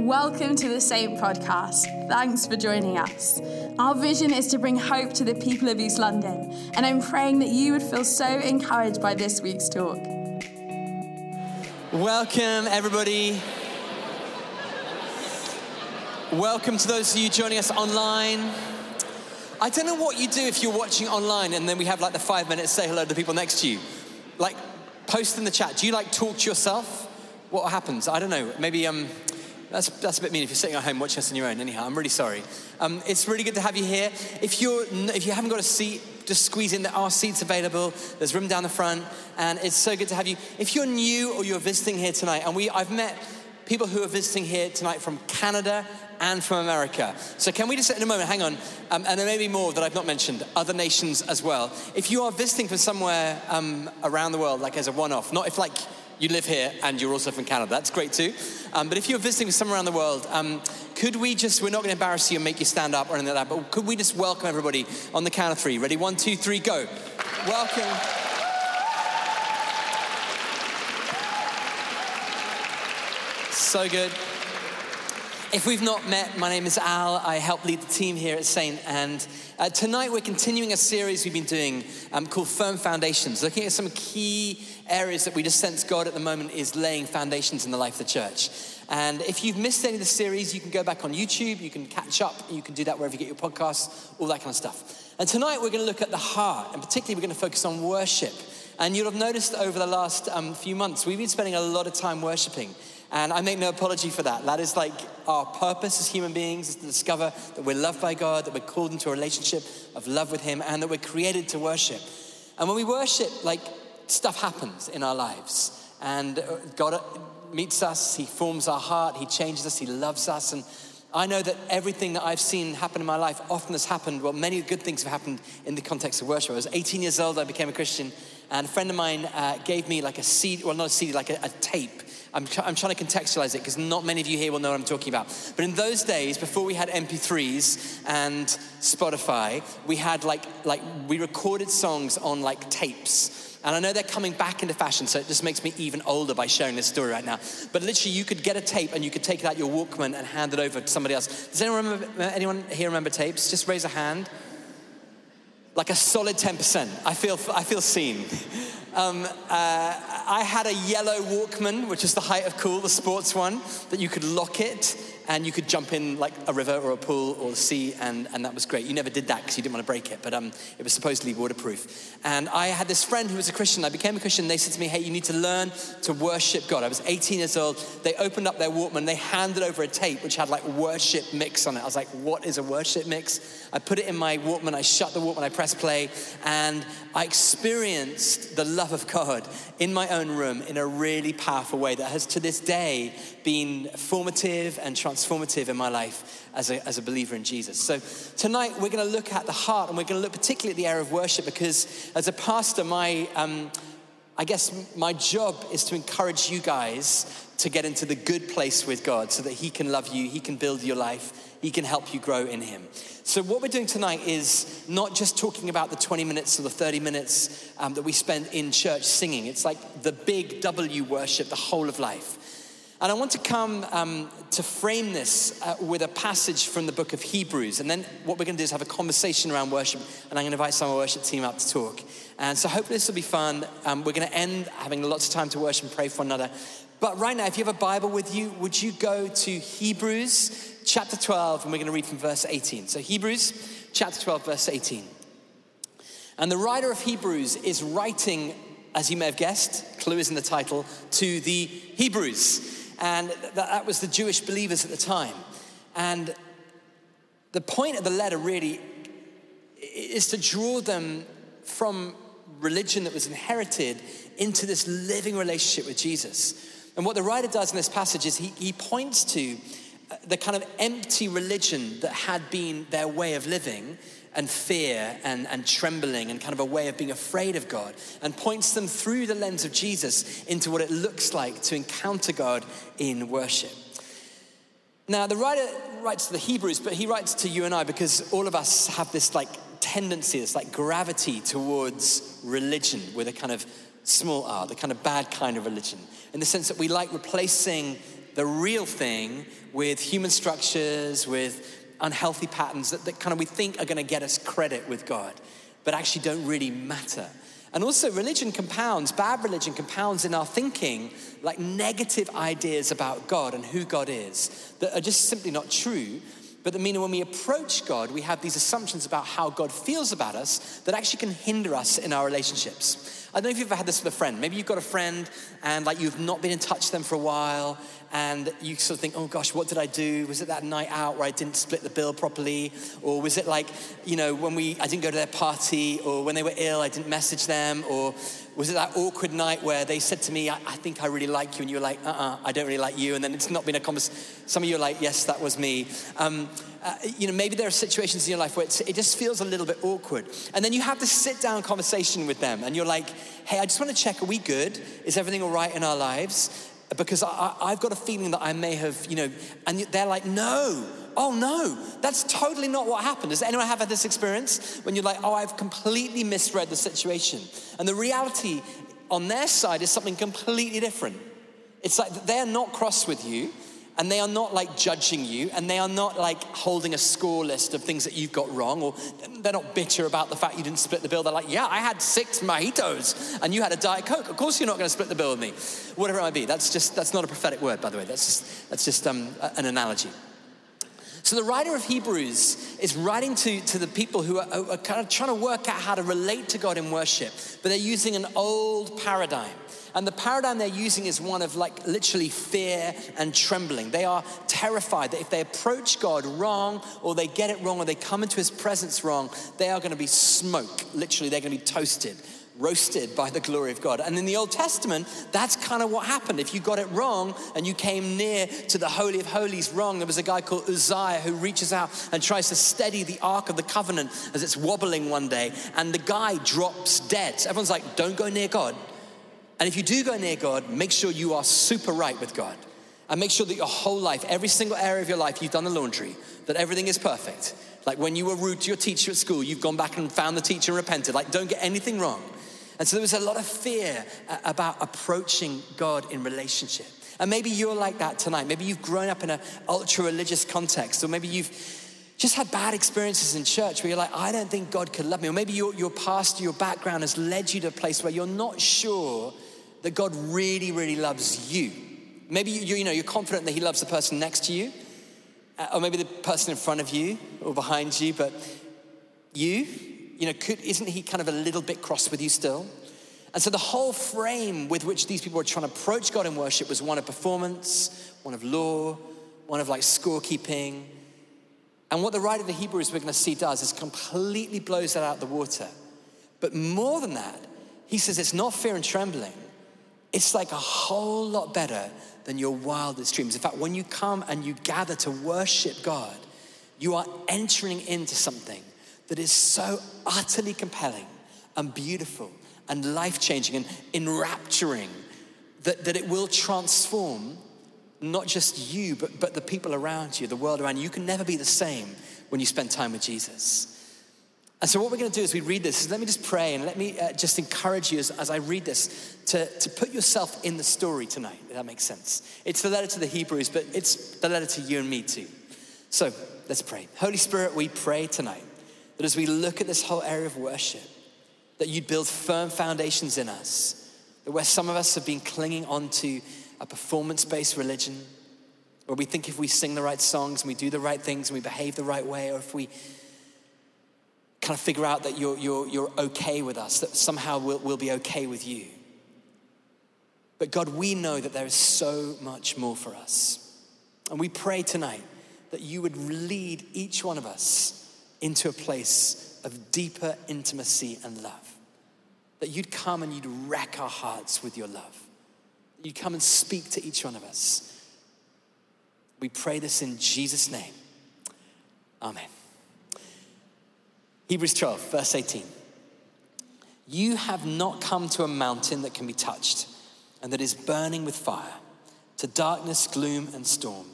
Welcome to the Saint Podcast. Thanks for joining us. Our vision is to bring hope to the people of East London, and I'm praying that you would feel so encouraged by this week's talk. Welcome, everybody. Welcome to those of you joining us online. I don't know what you do if you're watching online and then we have like the five minutes say hello to the people next to you. Like, post in the chat. Do you like talk to yourself? What happens? I don't know. Maybe um, that's, that's a bit mean if you're sitting at home watching us on your own. Anyhow, I'm really sorry. Um, it's really good to have you here. If, you're, if you haven't got a seat, just squeeze in. There are seats available. There's room down the front. And it's so good to have you. If you're new or you're visiting here tonight, and we, I've met people who are visiting here tonight from Canada and from America. So, can we just, in a moment, hang on, um, and there may be more that I've not mentioned, other nations as well. If you are visiting from somewhere um, around the world, like as a one off, not if like you live here and you're also from Canada. That's great too. Um, but if you're visiting somewhere around the world, um, could we just, we're not going to embarrass you and make you stand up or anything like that, but could we just welcome everybody on the count of three? Ready? One, two, three, go. Welcome. So good. If we've not met, my name is Al. I help lead the team here at Saint. And uh, tonight we're continuing a series we've been doing um, called Firm Foundations, looking at some key areas that we just sense God at the moment is laying foundations in the life of the church. And if you've missed any of the series, you can go back on YouTube, you can catch up, you can do that wherever you get your podcasts, all that kind of stuff. And tonight we're going to look at the heart, and particularly we're going to focus on worship. And you'll have noticed over the last um, few months, we've been spending a lot of time worshiping. And I make no apology for that. That is like our purpose as human beings is to discover that we're loved by God, that we're called into a relationship of love with Him, and that we're created to worship. And when we worship, like stuff happens in our lives. And uh, God meets us, He forms our heart, He changes us, He loves us. And I know that everything that I've seen happen in my life often has happened, well, many good things have happened in the context of worship. I was 18 years old, I became a Christian, and a friend of mine uh, gave me like a CD, well, not a CD, like a, a tape I'm, I'm trying to contextualize it because not many of you here will know what I'm talking about. But in those days, before we had MP3s and Spotify, we had like, like we recorded songs on like tapes. And I know they're coming back into fashion, so it just makes me even older by sharing this story right now. But literally, you could get a tape and you could take it out your Walkman and hand it over to somebody else. Does anyone, remember, uh, anyone here remember tapes? Just raise a hand. Like a solid 10%. I feel, I feel seen. Um, uh, I had a yellow Walkman, which is the height of cool, the sports one, that you could lock it and you could jump in like a river or a pool or the sea, and, and that was great. You never did that because you didn't want to break it, but um, it was supposedly waterproof. And I had this friend who was a Christian. I became a Christian. They said to me, Hey, you need to learn to worship God. I was 18 years old. They opened up their Walkman, they handed over a tape which had like worship mix on it. I was like, What is a worship mix? I put it in my Walkman, I shut the Walkman, I pressed play, and I experienced the love of God in my own room in a really powerful way that has to this day been formative and transformative in my life as a, as a believer in Jesus. So tonight we're going to look at the heart and we're going to look particularly at the area of worship because as a pastor, my, um, I guess my job is to encourage you guys to get into the good place with God so that He can love you, He can build your life, He can help you grow in Him. So, what we're doing tonight is not just talking about the 20 minutes or the 30 minutes um, that we spend in church singing. It's like the big W worship, the whole of life. And I want to come um, to frame this uh, with a passage from the book of Hebrews. And then what we're going to do is have a conversation around worship. And I'm going to invite some of our worship team up to talk. And so hopefully this will be fun. Um, we're going to end having lots of time to worship and pray for one another. But right now, if you have a Bible with you, would you go to Hebrews chapter 12 and we're going to read from verse 18. So Hebrews chapter 12, verse 18. And the writer of Hebrews is writing, as you may have guessed, clue is in the title, to the Hebrews and that, was the Jewish believers at the time. And the point of the letter really is to draw them from religion that was inherited into this living relationship with Jesus. And what the writer does in this passage is he, he points to uh, the kind of empty religion that had been their way of living and fear and, and trembling and kind of a way of being afraid of God and points them through the lens of Jesus into what it looks like to encounter God in worship. Now, the writer writes to the Hebrews, but he writes to you and I because all of us have this like tendency, this like gravity towards religion with a kind of small r, the kind of bad kind of religion, in the sense that we like replacing the real thing with human structures, with unhealthy patterns that, that kind of we think are going to get us credit with God, but actually don't really matter. And also, religion compounds, bad religion compounds in our thinking like negative ideas about God and who God is that are just simply not true. But that mean when we approach God, we have these assumptions about how God feels about us that actually can hinder us in our relationships. I don't know if you've ever had this with a friend. Maybe you've got a friend and like you've not been in touch with them for a while and you sort of think, oh gosh, what did I do? Was it that night out where I didn't split the bill properly? Or was it like, you know, when we, I didn't go to their party or when they were ill, I didn't message them? Or was it that awkward night where they said to me, I, I think I really like you? And you were like, uh uh I don't really like you. And then it's not been a conversation. Some of you are like, yes, that was me. Um, uh, you know, maybe there are situations in your life where it just feels a little bit awkward. And then you have to sit down conversation with them and you're like, hey, I just want to check, are we good? Is everything all right in our lives? Because I, I've got a feeling that I may have, you know, and they're like, no, oh no, that's totally not what happened. Does anyone have had this experience? When you're like, oh, I've completely misread the situation? And the reality on their side is something completely different. It's like they're not cross with you and they are not like judging you and they are not like holding a score list of things that you've got wrong or they're not bitter about the fact you didn't split the bill. They're like yeah i had six mojitos and you had a diet coke. Of course you're not going to split the bill with me. Whatever it might be. That's just that's not a prophetic word by the way. That's just that's just um, an analogy so the writer of Hebrews is writing to, to the people who are, are kind of trying to work out how to relate to God in worship, but they're using an old paradigm. And the paradigm they're using is one of like literally fear and trembling. They are terrified that if they approach God wrong or they get it wrong or they come into his presence wrong, they are going to be smoke. Literally, they're going to be toasted roasted by the glory of God. And in the Old Testament, that's kind of what happened. If you got it wrong and you came near to the Holy of Holies wrong, there was a guy called Uzziah who reaches out and tries to steady the Ark of the Covenant as it's wobbling one day, and the guy drops dead. Everyone's like, don't go near God. And if you do go near God, make sure you are super right with God. And make sure that your whole life, every single area of your life, you've done the laundry, that everything is perfect. Like when you were rude to your teacher at school, you've gone back and found the teacher and repented. Like, don't get anything wrong. And so there was a lot of fear uh, about approaching God in relationship. And maybe you're like that tonight. Maybe you've grown up in an ultra religious context, or maybe you've just had bad experiences in church where you're like, I don't think God could love me. Or maybe your, your past, your background has led you to a place where you're not sure that God really, really loves you. Maybe you, you know, you're confident that He loves the person next to you, uh, or maybe the person in front of you or behind you, but you, you know, could, isn't He kind of a little bit cross with you still? And so the whole frame with which these people were trying to approach God in worship was one of performance, one of law, one of like scorekeeping. And what the writer of the Hebrews we're going to see does is completely blows that out of the water. But more than that, he says it's not fear and trembling, it's like a whole lot better than your wildest dreams. In fact, when you come and you gather to worship God, you are entering into something that is so utterly compelling and beautiful and life changing and enrapturing that, that it will transform not just you, but, but the people around you, the world around you. You can never be the same when you spend time with Jesus. And so, what we're going to do as we read this is let me just pray and let me uh, just encourage you as, as I read this to, to put yourself in the story tonight, if that makes sense. It's the letter to the Hebrews, but it's the letter to you and me too. So, let's pray. Holy Spirit, we pray tonight that as we look at this whole area of worship, that you'd build firm foundations in us, that where some of us have been clinging onto a performance based religion, where we think if we sing the right songs and we do the right things and we behave the right way, or if we kind of figure out that you're, you're, you're okay with us, that somehow we'll, we'll be okay with you. But God, we know that there is so much more for us. And we pray tonight that you would lead each one of us into a place of deeper intimacy and love. That you'd come and you'd wreck our hearts with your love. You'd come and speak to each one of us. We pray this in Jesus' name. Amen. Hebrews 12, verse 18. You have not come to a mountain that can be touched and that is burning with fire, to darkness, gloom, and storm,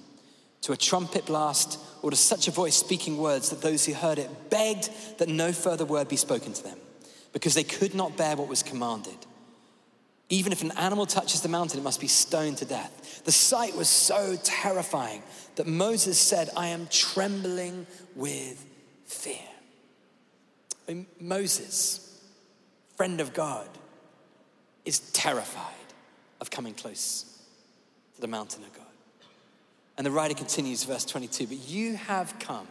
to a trumpet blast, or to such a voice speaking words that those who heard it begged that no further word be spoken to them, because they could not bear what was commanded. Even if an animal touches the mountain, it must be stoned to death. The sight was so terrifying that Moses said, I am trembling with fear. I mean, Moses, friend of God, is terrified of coming close to the mountain of God. And the writer continues, verse 22 But you have come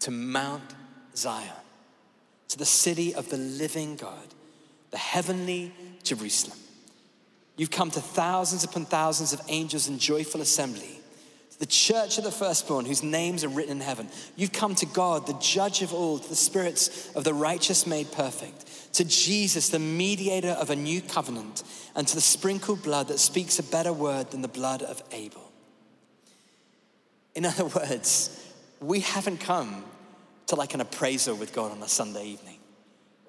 to Mount Zion, to the city of the living God, the heavenly Jerusalem. You've come to thousands upon thousands of angels in joyful assembly, to the church of the firstborn whose names are written in heaven. You've come to God, the judge of all, to the spirits of the righteous made perfect, to Jesus, the mediator of a new covenant, and to the sprinkled blood that speaks a better word than the blood of Abel. In other words, we haven't come to like an appraisal with God on a Sunday evening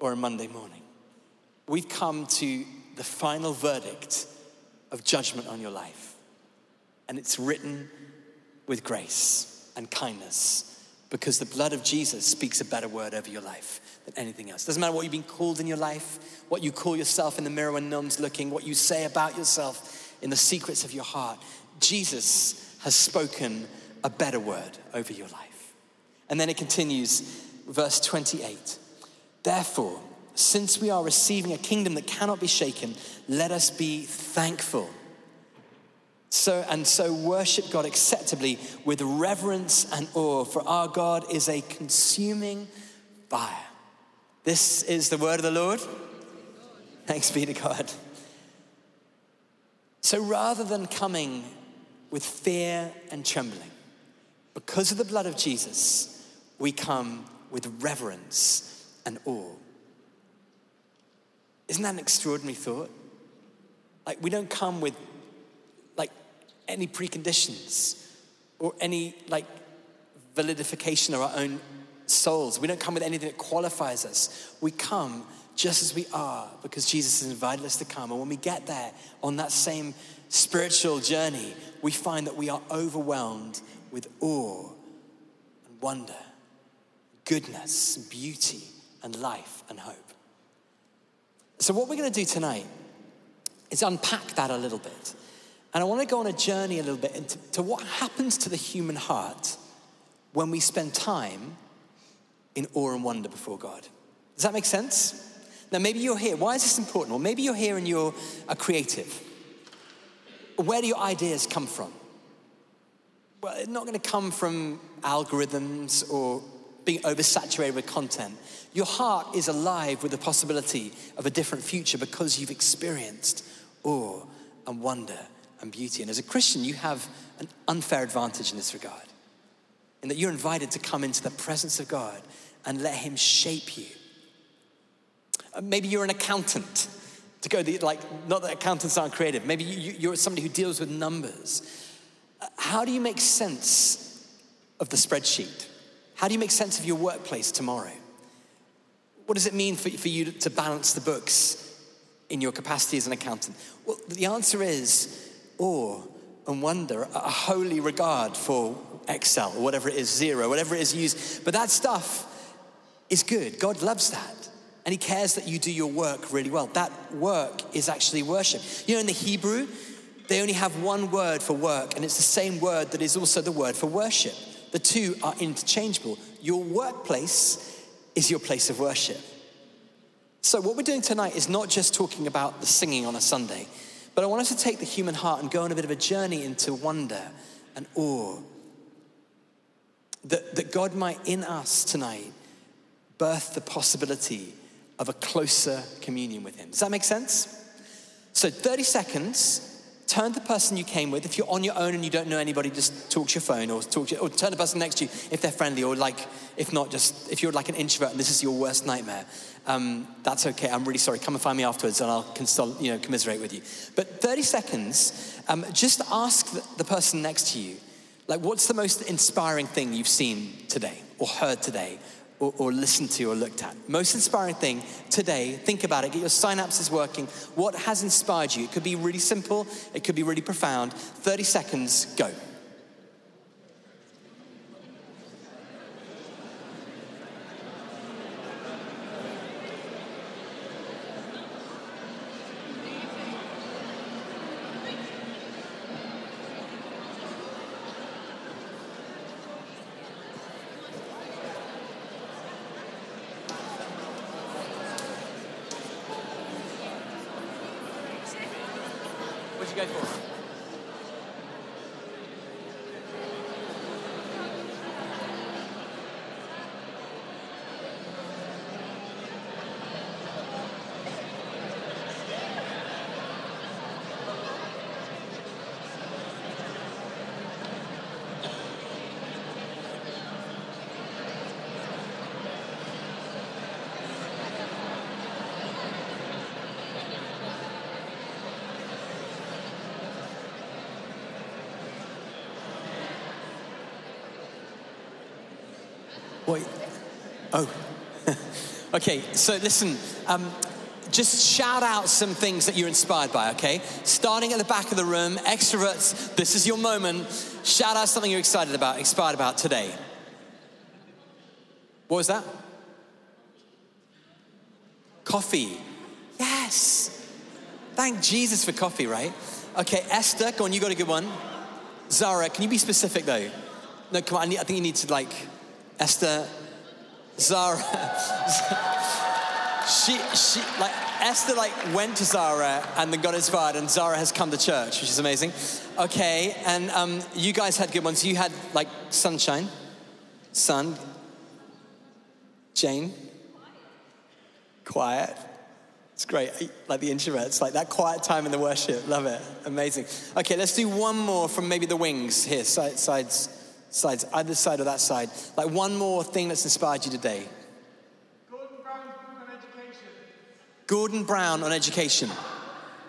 or a Monday morning. We've come to the final verdict of judgment on your life. And it's written with grace and kindness because the blood of Jesus speaks a better word over your life than anything else. Doesn't matter what you've been called in your life, what you call yourself in the mirror when no one's looking, what you say about yourself in the secrets of your heart. Jesus has spoken a better word over your life. And then it continues, verse 28. Therefore, since we are receiving a kingdom that cannot be shaken, let us be thankful. So and so worship God acceptably with reverence and awe, for our God is a consuming fire. This is the word of the Lord. Thanks be to God. So rather than coming with fear and trembling, because of the blood of Jesus, we come with reverence and awe. Isn't that an extraordinary thought? Like, we don't come with like any preconditions or any like validification of our own souls. We don't come with anything that qualifies us. We come just as we are because Jesus has invited us to come. And when we get there on that same spiritual journey, we find that we are overwhelmed with awe and wonder, goodness, beauty, and life and hope. So, what we're going to do tonight is unpack that a little bit. And I want to go on a journey a little bit into to what happens to the human heart when we spend time in awe and wonder before God. Does that make sense? Now, maybe you're here. Why is this important? Well, maybe you're here and you're a creative. Where do your ideas come from? Well, it's not going to come from algorithms or being oversaturated with content. Your heart is alive with the possibility of a different future because you've experienced awe and wonder and beauty. And as a Christian, you have an unfair advantage in this regard, in that you're invited to come into the presence of God and let Him shape you. Uh, maybe you're an accountant. To go the, like, not that accountants aren't creative. Maybe you, you're somebody who deals with numbers how do you make sense of the spreadsheet? How do you make sense of your workplace tomorrow? What does it mean for, for you to balance the books in your capacity as an accountant? Well, the answer is awe and wonder, a holy regard for Excel whatever it is, zero, whatever it is used. But that stuff is good. God loves that. And He cares that you do your work really well. That work is actually worship. You know, in the Hebrew, they only have one word for work, and it's the same word that is also the word for worship. The two are interchangeable. Your workplace is your place of worship. So, what we're doing tonight is not just talking about the singing on a Sunday, but I want us to take the human heart and go on a bit of a journey into wonder and awe. That, that God might in us tonight birth the possibility of a closer communion with Him. Does that make sense? So, 30 seconds turn to the person you came with. If you're on your own and you don't know anybody, just talk to your phone or talk to, or turn to the person next to you if they're friendly, or like, if not, just if you're like an introvert and this is your worst nightmare, um, that's okay. I'm really sorry. Come and find me afterwards and I'll console, you know, commiserate with you. But 30 seconds, um, just ask the person next to you, like, what's the most inspiring thing you've seen today or heard today or, or listened to or looked at. Most inspiring thing today, think about it, get your synapses working. What has inspired you? It could be really simple, it could be really profound. 30 seconds, go. You go for it. Wait. Oh. Okay, so listen, um, just shout out some things that you're inspired by, okay? Starting at the back of the room, extroverts, this is your moment. Shout out something you're excited about, inspired about today. What was that? Coffee. Yes. Thank Jesus for coffee, right? Okay, Esther, go on, you got a good one. Zara, can you be specific though? No, come on, I, need, I think you need to like Esther, Zara, she, she, like, Esther, like, went to Zara and then got inspired, and Zara has come to church, which is amazing. Okay, and um, you guys had good ones. You had, like, sunshine, sun, Jane, quiet. It's great. Like the introverts, like that quiet time in the worship. Love it. Amazing. Okay, let's do one more from maybe the wings here, side, sides sides, either side or that side. Like one more thing that's inspired you today. Gordon Brown on education. Gordon Brown on education.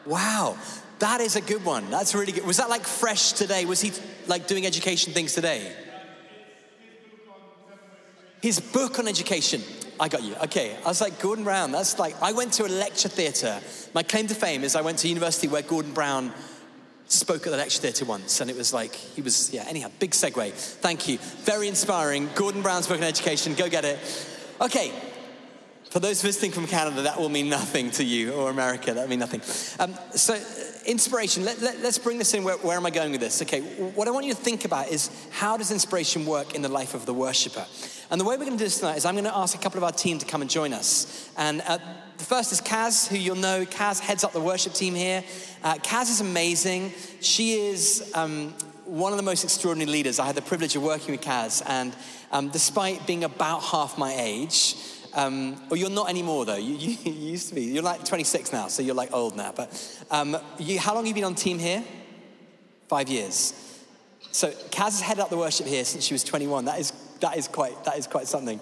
Wow, that is a good one. That's really good. Was that like fresh today? Was he like doing education things today? His book on education. I got you. Okay. I was like, Gordon Brown, that's like, I went to a lecture theatre. My claim to fame is I went to university where Gordon Brown spoke at the lecture theatre once, and it was like, he was, yeah, anyhow, big segue. Thank you. Very inspiring. Gordon Brown's book on education, go get it. Okay, for those visiting from Canada, that will mean nothing to you, or America, that will mean nothing. Um, so, inspiration, let, us let, bring this in. Where, where am I going with this? Okay, what I want you to think about is how does inspiration work in the life of the worshiper? And the way we're going to do this tonight is I'm going to ask a couple of our team to come and join us. And uh, the first is Kaz, who you'll know. Kaz heads up the worship team here. Uh, Kaz is amazing. She is um, one of the most extraordinary leaders. I had the privilege of working with Kaz, and um, despite being about half my age, um, or you're not anymore though. You, you, you, used to be. You're like 26 now, so you're like old now. But um, you, how long have you been on team here? Five years. So Kaz has headed up the worship here since she was 21. That is that is quite that is quite something.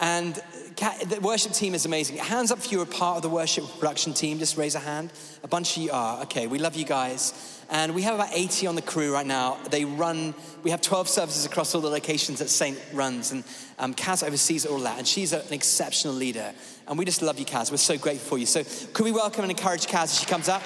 And the worship team is amazing. Hands up if you're a part of the worship production team. Just raise a hand. A bunch of you are. Okay, we love you guys. And we have about 80 on the crew right now. They run, we have 12 services across all the locations that Saint runs. And um, Kaz oversees all that. And she's an exceptional leader. And we just love you, Kaz. We're so grateful for you. So could we welcome and encourage Kaz as she comes up?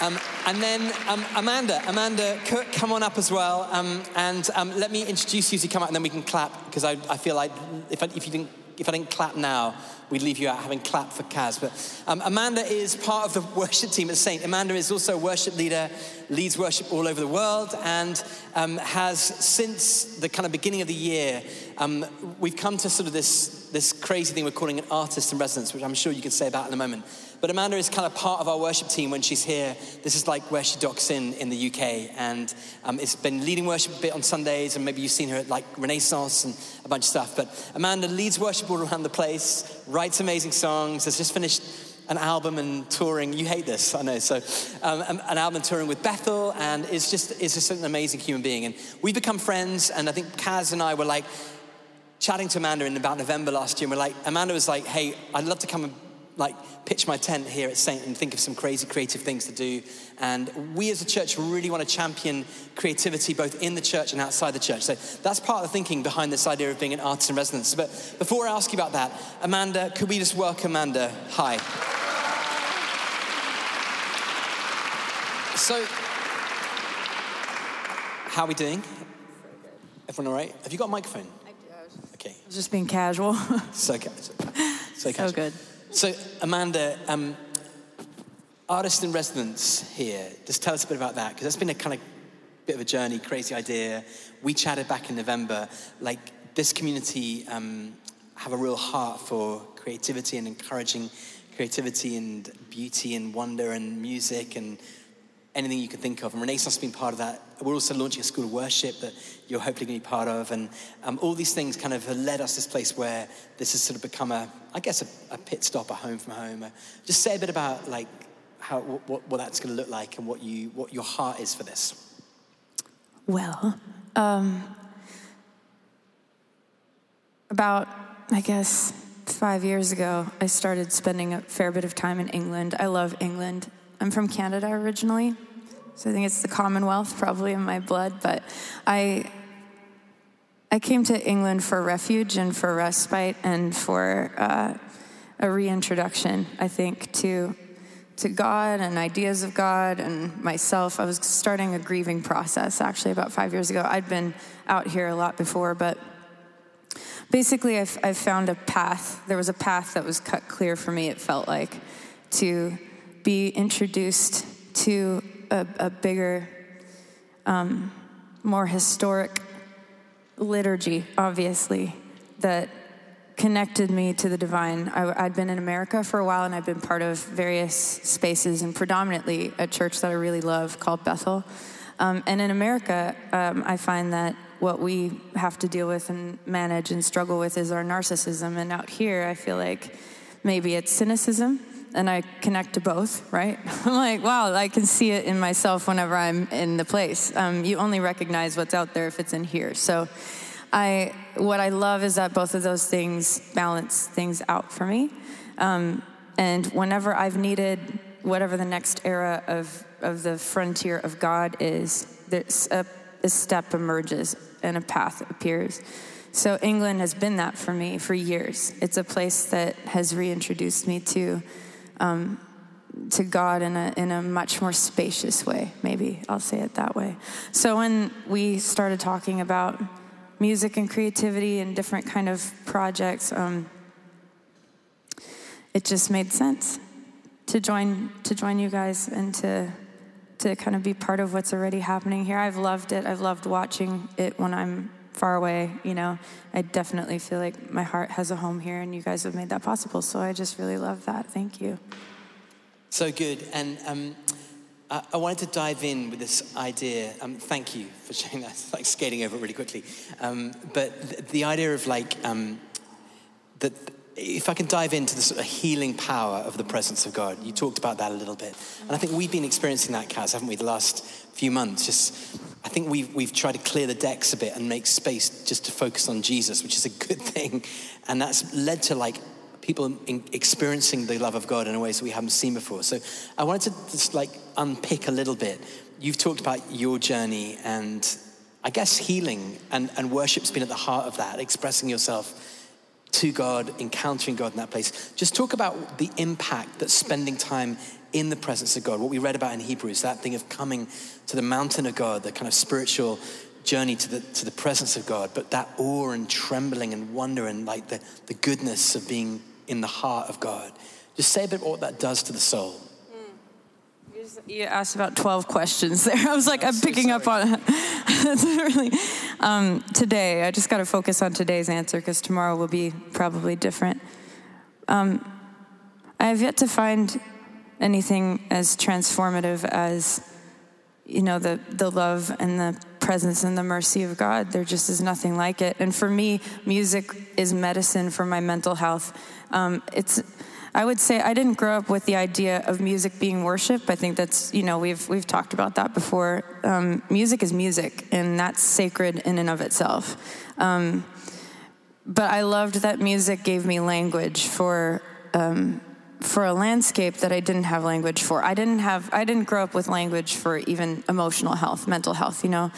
Um, and then um, Amanda, Amanda, come on up as well. Um, and um, let me introduce you to come up and then we can clap because I, I, feel like if, I, if you didn't if I didn't clap now, we'd leave you out having clapped for Kaz. But um, Amanda is part of the worship team at Saint. Amanda is also a worship leader, leads worship all over the world, and um, has since the kind of beginning of the year, we've come to sort of this, this crazy thing we're calling an artist in residence, which I'm sure you can say about in a moment. But Amanda is kind of part of our worship team when she's here. This is like where she docks in in the UK. And um, it's been leading worship a bit on Sundays, and maybe you've seen her at like Renaissance and a bunch of stuff. But Amanda leads worship all around the place, writes amazing songs, has just finished an album and touring. You hate this, I know. So, um, an album touring with Bethel, and is just is just an amazing human being. And we've become friends. And I think Kaz and I were like chatting to Amanda in about November last year. And we're like, Amanda was like, "Hey, I'd love to come and like pitch my tent here at Saint and think of some crazy creative things to do. And we as a church really want to champion creativity both in the church and outside the church. So that's part of the thinking behind this idea of being an artist in residence. But before I ask you about that, Amanda, could we just welcome Amanda? Hi. So, how are we doing? Everyone all right? Have you got a microphone? I do. Okay. I was just being casual. so, ca- so, so good. So, Amanda, um, artist in residence here, just tell us a bit about that, because that's been a kind of bit of a journey, crazy idea. We chatted back in November, like this community um, have a real heart for creativity and encouraging creativity and beauty and wonder and music and anything you can think of. And Renaissance has been part of that. We're also launching a school of worship that you're hopefully going to be part of. And um, all these things kind of have led us to this place where this has sort of become a, I guess, a, a pit stop, a home from home. Uh, just say a bit about like how, what, what that's going to look like and what, you, what your heart is for this. Well, um, about, I guess, five years ago, I started spending a fair bit of time in England. I love England. I'm from Canada originally, so I think it's the Commonwealth probably in my blood, but I I came to England for refuge and for respite and for uh, a reintroduction, I think, to to God and ideas of God and myself. I was starting a grieving process actually about five years ago. I'd been out here a lot before, but basically, I, I found a path. There was a path that was cut clear for me, it felt like, to be introduced to a, a bigger, um, more historic liturgy, obviously, that connected me to the divine. I, had been in America for a while and I'd been part of various spaces and predominantly a church that I really love called Bethel. Um, and in America, um, I find that what we have to deal with and manage and struggle with is our narcissism. And out here, I feel like maybe it's cynicism. And I connect to both, right? I'm like, wow, I can see it in myself whenever I'm in the place. Um, you only recognize what's out there if it's in here. So, I, what I love is that both of those things balance things out for me. Um, and whenever I've needed whatever the next era of, of the frontier of God is, there's a, a step emerges and a path appears. So England has been that for me for years. It's a place that has reintroduced me to um, to God in a in a much more spacious way. Maybe I'll say it that way. So when we started talking about music and creativity and different kind of projects, um, it just made sense to join to join you guys and to to kind of be part of what's already happening here. I've loved it. I've loved watching it when I'm far away. You know, I definitely feel like my heart has a home here, and you guys have made that possible. So I just really love that. Thank you. So good, and. Um, I wanted to dive in with this idea. Um, thank you for sharing that. Like skating over it really quickly. Um, but the, the, idea of like um, that, if I can dive into the sort of healing power of the presence of God. You talked about that a little bit, and I think we've been experiencing that, Kaz, haven't we? The last few months. Just, I think we've we've tried to clear the decks a bit and make space just to focus on Jesus, which is a good thing, and that's led to like people experiencing the love of God in a ways that we haven't seen before. So I wanted to just like unpick a little bit. You've talked about your journey and I guess healing and, and worship's been at the heart of that, expressing yourself to God, encountering God in that place. Just talk about the impact that spending time in the presence of God, what we read about in Hebrews, that thing of coming to the mountain of God, the kind of spiritual journey to the, to the presence of God, but that awe and trembling and wonder and like the, the goodness of being in the heart of God. Just say a bit what that does to the soul. You asked about 12 questions there. I was like, I'm, I'm so picking sorry. up on really, um, today. I just got to focus on today's answer because tomorrow will be probably different. Um, I have yet to find anything as transformative as, you know, the, the love and the presence and the mercy of God. There just is nothing like it. And for me, music is medicine for my mental health. Um, it's I would say I didn't grow up with the idea of music being worship. I think that's you know we've we've talked about that before. Um, music is music, and that's sacred in and of itself. Um, but I loved that music gave me language for um, for a landscape that I didn't have language for. I didn't have I didn't grow up with language for even emotional health, mental health. You know,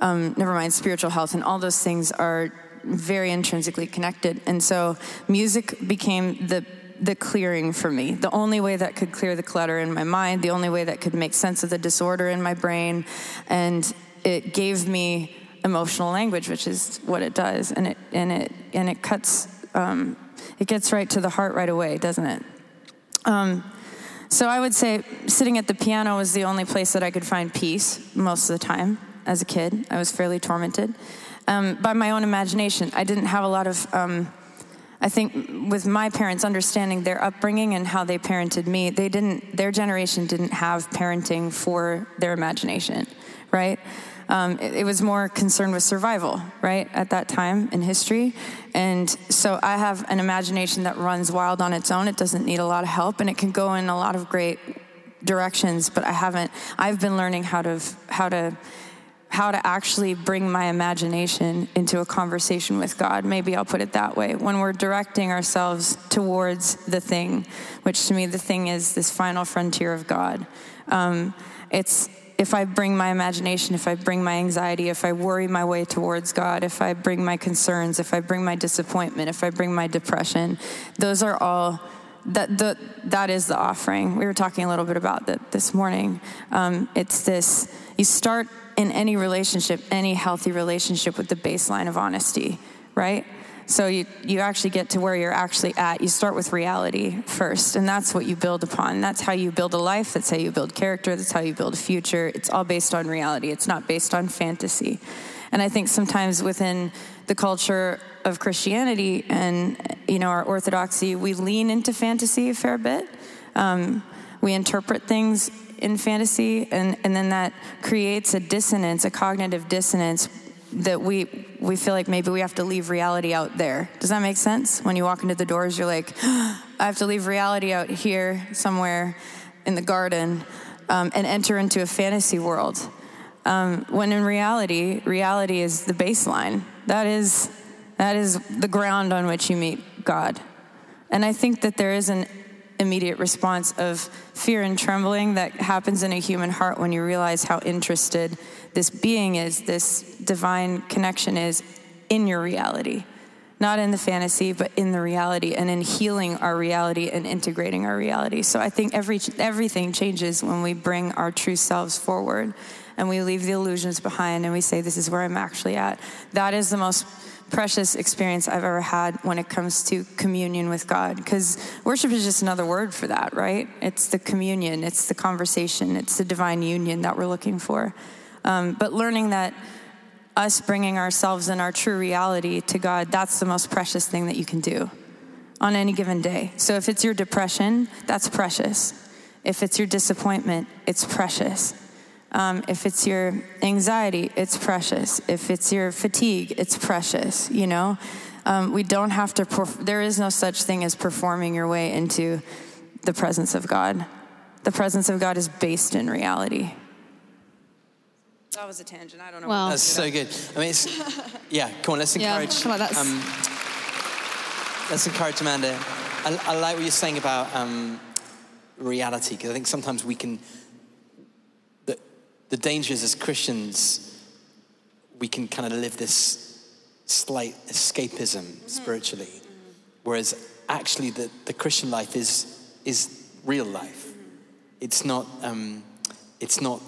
um, never mind spiritual health, and all those things are very intrinsically connected. And so music became the the clearing for me. The only way that could clear the clutter in my mind, the only way that could make sense of the disorder in my brain. And it gave me emotional language, which is what it does. And it and it and it cuts um, it gets right to the heart right away, doesn't it? Um, so I would say sitting at the piano was the only place that I could find peace most of the time as a kid. I was fairly tormented um, by my own imagination. I didn't have a lot of, um, I think with my parents understanding their upbringing and how they parented me, they didn't, their generation didn't have parenting for their imagination, right? Um, it, it, was more concerned with survival, right, at that time in history. And so I have an imagination that runs wild on its own. It doesn't need a lot of help, and it can go in a lot of great directions. But I haven't. I've been learning how to how to how to actually bring my imagination into a conversation with God. Maybe I'll put it that way. When we're directing ourselves towards the thing, which to me, the thing is this final frontier of God. Um, it's if I bring my imagination, if I bring my anxiety, if I worry my way towards God, if I bring my concerns, if I bring my disappointment, if I bring my depression, those are all that the, that is the offering. We were talking a little bit about that this morning. Um, it's this you start in any relationship, any healthy relationship, with the baseline of honesty, right? So you, you actually get to where you're actually at. You start with reality first, and that's what you build upon. That's how you build a life. That's how you build character. That's how you build a future. It's all based on reality. It's not based on fantasy. And I think sometimes within the culture of Christianity and you know our orthodoxy, we lean into fantasy a fair bit. Um, we interpret things in fantasy, and, and then that creates a dissonance, a cognitive dissonance that we we feel like maybe we have to leave reality out there. Does that make sense? When you walk into the doors, you're like, I have to leave reality out here somewhere in the garden um, and enter into a fantasy world. Um, when in reality, reality is the baseline. That is that is the ground on which you meet God. And I think that there is an immediate response of fear and trembling that happens in a human heart when you realize how interested this being is, this divine connection is in your reality. Not in the fantasy, but in the reality and in healing our reality and integrating our reality. So I think every, everything changes when we bring our true selves forward and we leave the illusions behind and we say, This is where I'm actually at. That is the most precious experience I've ever had when it comes to communion with God. Because worship is just another word for that, right? It's the communion, it's the conversation, it's the divine union that we're looking for. Um, but learning that us bringing ourselves and our true reality to God, that's the most precious thing that you can do on any given day. So if it's your depression, that's precious. If it's your disappointment, it's precious. Um, if it's your anxiety, it's precious. If it's your fatigue, it's precious, you know? Um, we don't have to, perf- there is no such thing as performing your way into the presence of God. The presence of God is based in reality. That was a tangent. I don't know. Well, that's so good. I mean, it's, yeah. Come on, let's encourage. Yeah, like um, let's encourage Amanda. I, I, like what you're saying about um, reality because I think sometimes we can the danger is as Christians, we can kind of live this slight escapism mm-hmm. spiritually, mm-hmm. whereas actually the, the Christian life is, is real life. Mm-hmm. It's not, um, it's not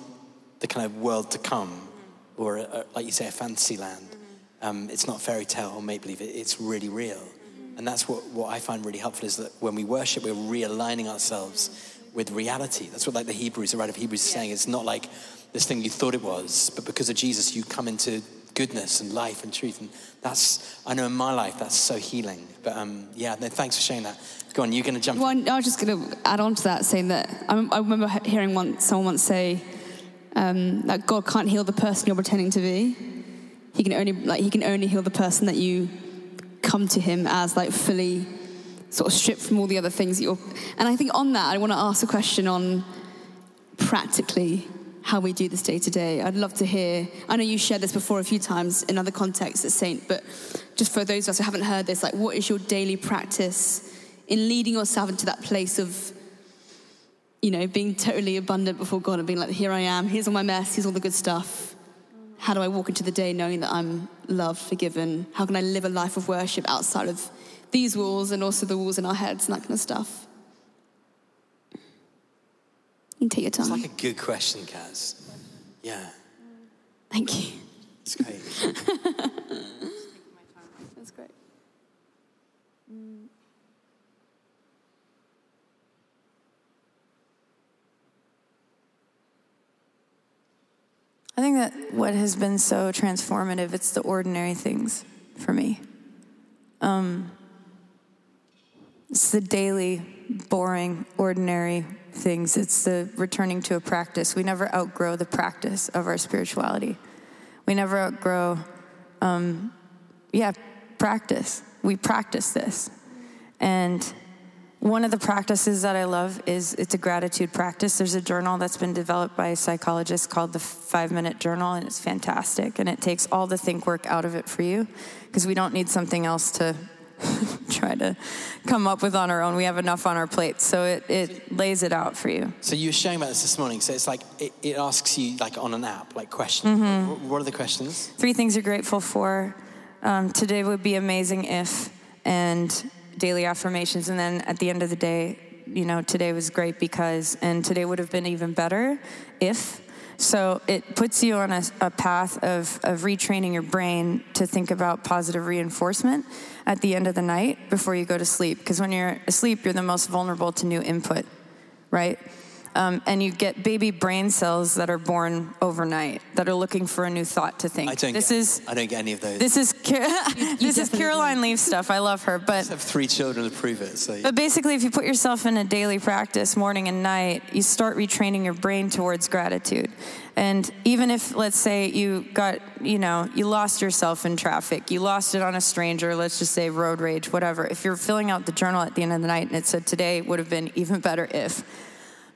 the kind of world to come mm-hmm. or, a, a, like you say, a fantasy land. Mm-hmm. Um, it's not fairy tale or make believe, it's really real. Mm-hmm. And that's what, what I find really helpful is that when we worship, we're realigning ourselves with reality. That's what like the Hebrews, the writer of Hebrews is saying. It's not like this thing you thought it was, but because of Jesus, you come into goodness and life and truth. And that's, I know in my life, that's so healing. But um, yeah, no, thanks for sharing that. Go on, you're going to jump. Well, I was just going to add on to that, saying that I, I remember hearing one, someone once say um, that God can't heal the person you're pretending to be. He can only like he can only heal the person that you come to him as like fully sort of stripped from all the other things that you're. And I think on that, I want to ask a question on practically how we do this day to day. I'd love to hear. I know you shared this before a few times in other contexts at Saint, but just for those of us who haven't heard this, like, what is your daily practice in leading yourself into that place of, you know, being totally abundant before God and being like, here I am, here's all my mess, here's all the good stuff. How do I walk into the day knowing that I'm loved, forgiven? How can I live a life of worship outside of these walls and also the walls in our heads and that kind of stuff? You can take your time. It's like a good question, Kaz. Yeah. Thank you. It's great. That's great. I think that what has been so transformative, it's the ordinary things for me. Um, It's the daily, boring, ordinary things. It's the returning to a practice. We never outgrow the practice of our spirituality. We never outgrow, um, yeah, practice. We practice this. And one of the practices that I love is it's a gratitude practice. There's a journal that's been developed by a psychologist called the Five Minute Journal, and it's fantastic. And it takes all the think work out of it for you because we don't need something else to try to come up with on our own. We have enough on our plate. So it, it lays it out for you. So you were sharing about this this morning. So it's like it, it asks you like on an app, like questions. Mm-hmm. What are the questions? Three things you're grateful for. Um, today would be amazing if, and daily affirmations. And then at the end of the day, you know, today was great because, and today would have been even better if. So it puts you on a, a path of, of retraining your brain to think about positive reinforcement at the end of the night before you go to sleep. Because when you're asleep, you're the most vulnerable to new input, right? Um, and you get baby brain cells that are born overnight that are looking for a new thought to think. I don't. this get, is I don't get any of those. this is Car- this is Caroline Leaf stuff. I love her, I but have three children to prove it. So but basically, if you put yourself in a daily practice, morning and night, you start retraining your brain towards gratitude. And even if, let's say, you got, you know, you lost yourself in traffic, you lost it on a stranger, let's just say road rage, whatever. If you're filling out the journal at the end of the night and it said today would have been even better if,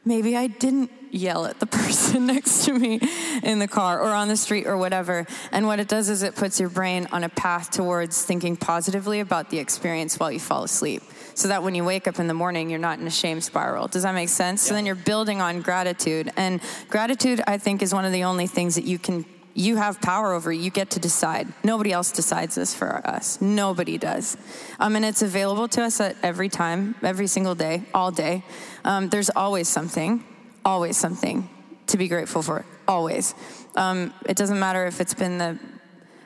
maybe I didn't yell at the person next to me in the car or on the street or whatever. And what it does is it puts your brain on a path towards thinking positively about the experience while you fall asleep. So that when you wake up in the morning, you're not in a shame spiral. Does that make sense? So then you're building on gratitude. And gratitude, I think, is one of the only things that you can you have power over. You get to decide. Nobody else decides this for us. Nobody does. Um, and it's available to us at every time, every single day, all day. Um, there's always something, always something to be grateful for. Always. Um, it doesn't matter if it's been the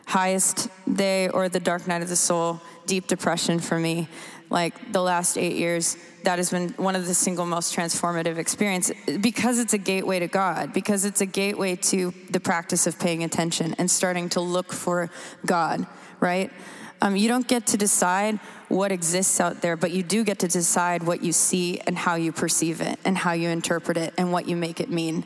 highest day or the dark night of the soul, deep depression for me. Like the last eight years, that has been one of the single most transformative experiences because it's a gateway to God, because it's a gateway to the practice of paying attention and starting to look for God, right? Um, you don't get to decide what exists out there, but you do get to decide what you see and how you perceive it and how you interpret it and what you make it mean.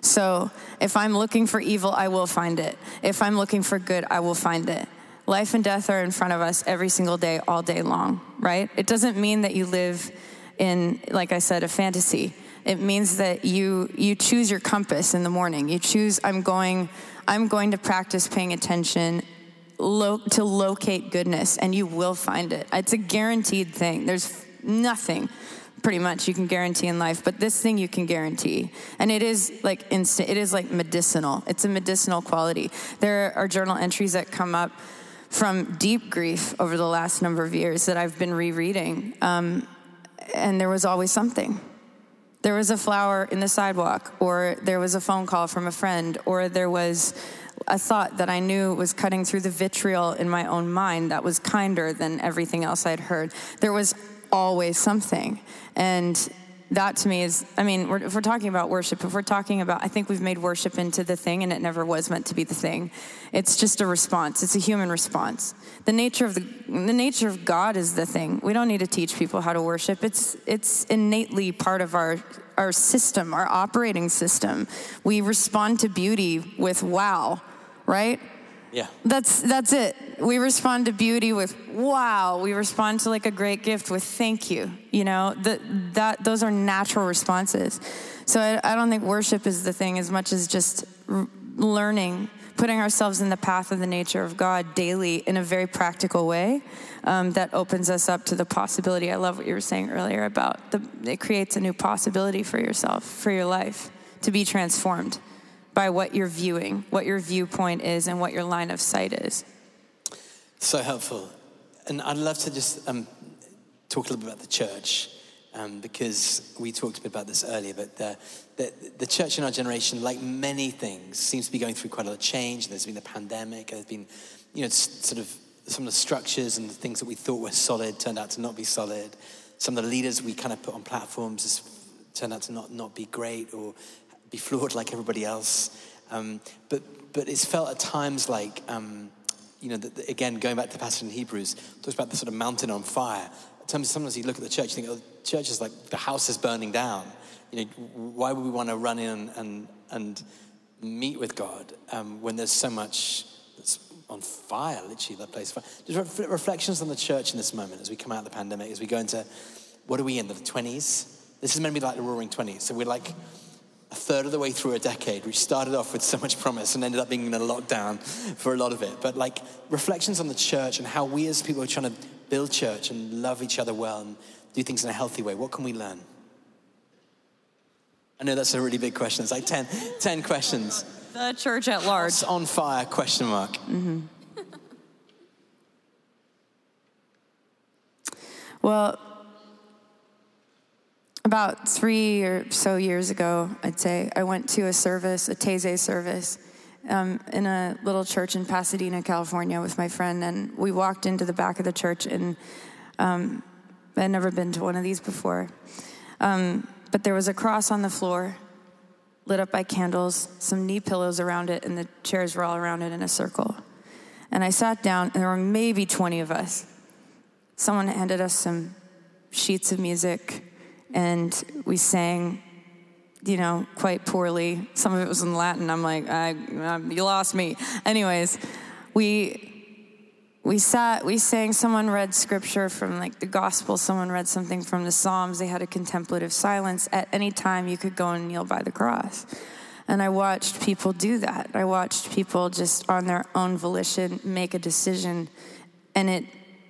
So if I'm looking for evil, I will find it. If I'm looking for good, I will find it. Life and death are in front of us every single day, all day long, right? It doesn't mean that you live in, like I said, a fantasy. It means that you you choose your compass in the morning. You choose I'm going I'm going to practice paying attention lo- to locate goodness, and you will find it. It's a guaranteed thing. There's nothing pretty much you can guarantee in life but this thing you can guarantee and it is like instant it is like medicinal it's a medicinal quality there are journal entries that come up from deep grief over the last number of years that i've been rereading um, and there was always something there was a flower in the sidewalk, or there was a phone call from a friend, or there was a thought that I knew was cutting through the vitriol in my own mind that was kinder than everything else I'd heard. There was always something. And that to me is, I mean, we're, if we're talking about worship, if we're talking about, I think we've made worship into the thing and it never was meant to be the thing. It's just a response. It's a human response. The nature of the, the nature of God is the thing. We don't need to teach people how to worship. It's, it's innately part of our, our system, our operating system. We respond to beauty with wow, right? Yeah. That's that's it. We respond to beauty with wow. We respond to like a great gift with thank you. You know that that those are natural responses. So I, I don't think worship is the thing as much as just r- learning, putting ourselves in the path of the nature of God daily in a very practical way. Um, that opens us up to the possibility. I love what you were saying earlier about the. It creates a new possibility for yourself, for your life, to be transformed by what you're viewing, what your viewpoint is, and what your line of sight is. So helpful. And I'd love to just um, talk a little bit about the church um, because we talked a bit about this earlier. But the, the, the church in our generation, like many things, seems to be going through quite a lot of change. There's been the pandemic, there's been, you know, sort of some of the structures and the things that we thought were solid turned out to not be solid. Some of the leaders we kind of put on platforms turned out to not, not be great or be flawed like everybody else. Um, but, but it's felt at times like, um, you know, that, that- again, going back to the passage in Hebrews, talks about the sort of mountain on fire. sometimes you look at the church, you think, oh, the church is like the house is burning down. You know, why would we want to run in and, and meet with God um, when there's so much that's on fire, literally, that place. Just re- reflections on the church in this moment as we come out of the pandemic, as we go into, what are we in, the 20s? This is meant to be like the roaring 20s. So we're like a third of the way through a decade. We started off with so much promise and ended up being in a lockdown for a lot of it. But like reflections on the church and how we as people are trying to build church and love each other well and do things in a healthy way. What can we learn? I know that's a really big question. It's like 10, 10 questions. The church at large. It's on fire, question mark. Mm-hmm. Well, about three or so years ago, I'd say, I went to a service, a Taizé service, um, in a little church in Pasadena, California, with my friend. And we walked into the back of the church, and um, I'd never been to one of these before. Um, but there was a cross on the floor, lit up by candles, some knee pillows around it, and the chairs were all around it in a circle. And I sat down, and there were maybe 20 of us. Someone handed us some sheets of music, and we sang you know, quite poorly. Some of it was in Latin. I'm like, I, um, you lost me. Anyways, we we sat, we sang. Someone read scripture from like the gospel. Someone read something from the Psalms. They had a contemplative silence. At any time, you could go and kneel by the cross. And I watched people do that. I watched people just on their own volition make a decision, and it